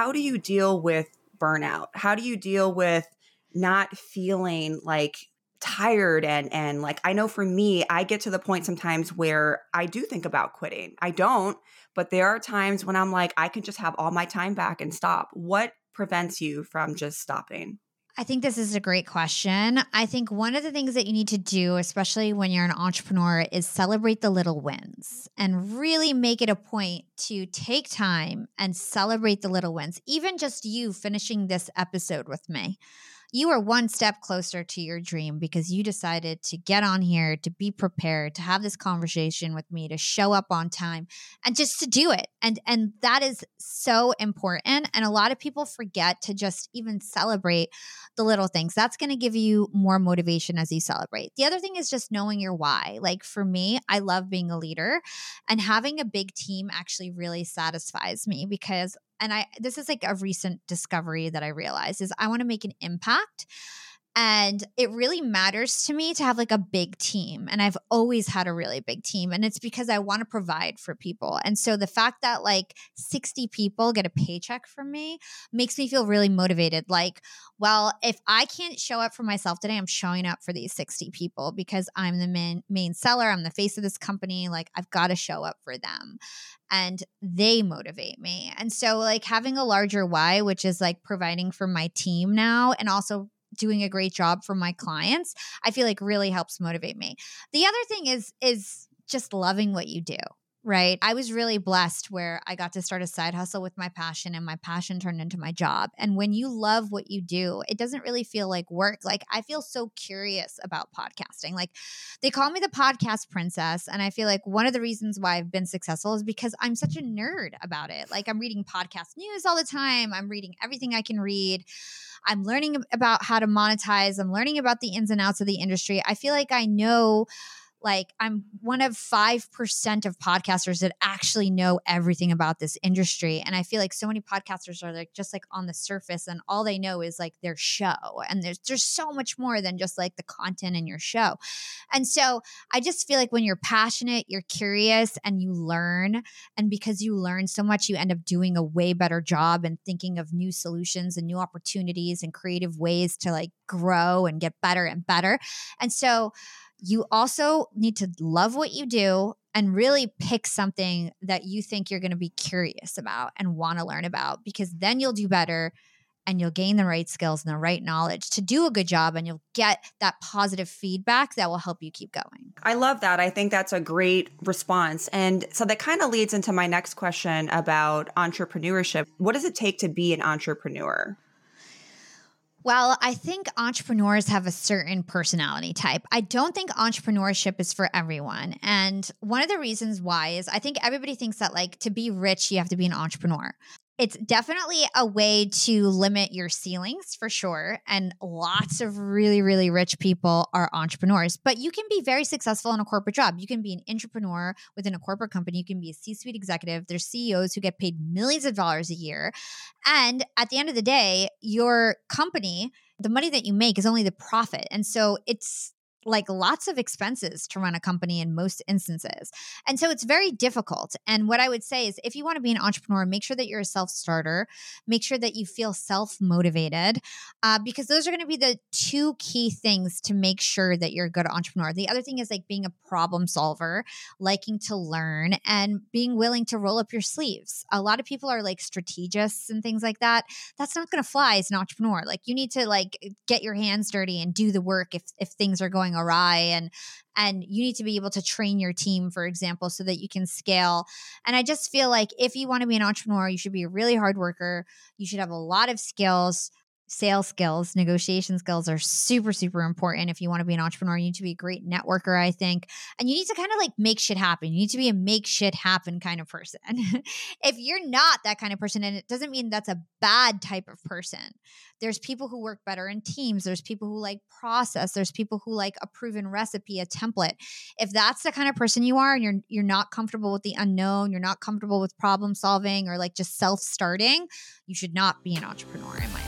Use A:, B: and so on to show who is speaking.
A: how do you deal with burnout? How do you deal with not feeling like tired and and like I know for me I get to the point sometimes where I do think about quitting. I don't, but there are times when I'm like I can just have all my time back and stop. What prevents you from just stopping?
B: I think this is a great question. I think one of the things that you need to do, especially when you're an entrepreneur, is celebrate the little wins and really make it a point to take time and celebrate the little wins. Even just you finishing this episode with me you are one step closer to your dream because you decided to get on here, to be prepared, to have this conversation with me, to show up on time and just to do it. And and that is so important and a lot of people forget to just even celebrate the little things. That's going to give you more motivation as you celebrate. The other thing is just knowing your why. Like for me, I love being a leader and having a big team actually really satisfies me because and I this is like a recent discovery that I realized is I want to make an impact and it really matters to me to have like a big team. And I've always had a really big team. And it's because I want to provide for people. And so the fact that like 60 people get a paycheck from me makes me feel really motivated. Like, well, if I can't show up for myself today, I'm showing up for these 60 people because I'm the main, main seller. I'm the face of this company. Like, I've got to show up for them. And they motivate me. And so, like, having a larger why, which is like providing for my team now and also doing a great job for my clients, I feel like really helps motivate me. The other thing is is just loving what you do right? I was really blessed where I got to start a side hustle with my passion and my passion turned into my job. And when you love what you do, it doesn't really feel like work. Like I feel so curious about podcasting. Like they call me the podcast princess. And I feel like one of the reasons why I've been successful is because I'm such a nerd about it. Like I'm reading podcast news all the time, I'm reading everything I can read. I'm learning about how to monetize. I'm learning about the ins and outs of the industry. I feel like I know like I'm one of 5% of podcasters that actually know everything about this industry. And I feel like so many podcasters are like just like on the surface and all they know is like their show. And there's there's so much more than just like the content in your show. And so I just feel like when you're passionate, you're curious and you learn. And because you learn so much, you end up doing a way better job and thinking of new solutions and new opportunities and creative ways to like grow and get better and better. And so you also need to love what you do and really pick something that you think you're going to be curious about and want to learn about because then you'll do better and you'll gain the right skills and the right knowledge to do a good job and you'll get that positive feedback that will help you keep going.
A: I love that. I think that's a great response. And so that kind of leads into my next question about entrepreneurship. What does it take to be an entrepreneur?
B: Well, I think entrepreneurs have a certain personality type. I don't think entrepreneurship is for everyone. And one of the reasons why is I think everybody thinks that, like, to be rich, you have to be an entrepreneur it's definitely a way to limit your ceilings for sure. And lots of really, really rich people are entrepreneurs, but you can be very successful in a corporate job. You can be an entrepreneur within a corporate company. You can be a C suite executive. There's CEOs who get paid millions of dollars a year. And at the end of the day, your company, the money that you make is only the profit. And so it's like lots of expenses to run a company in most instances. And so it's very difficult. And what I would say is if you want to be an entrepreneur, make sure that you're a self starter, make sure that you feel self motivated, uh, because those are going to be the two key things to make sure that you're a good entrepreneur. The other thing is like being a problem solver, liking to learn, and being willing to roll up your sleeves. A lot of people are like strategists and things like that. That's not going to fly as an entrepreneur. Like you need to like get your hands dirty and do the work if if things are going going awry and and you need to be able to train your team for example so that you can scale. And i just feel like if you want to be an entrepreneur you should be a really hard worker. You should have a lot of skills sales skills, negotiation skills are super, super important. If you want to be an entrepreneur, you need to be a great networker, I think. And you need to kind of like make shit happen. You need to be a make shit happen kind of person. if you're not that kind of person, and it doesn't mean that's a bad type of person, there's people who work better in teams. There's people who like process. There's people who like a proven recipe, a template. If that's the kind of person you are and you're you're not comfortable with the unknown, you're not comfortable with problem solving or like just self-starting, you should not be an entrepreneur in my.